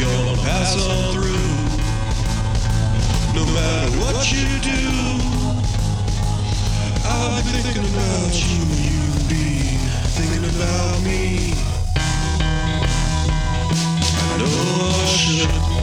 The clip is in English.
Gonna pass on through, no matter what you do. I'll be thinking about you, You'll be thinking about me. I know I should.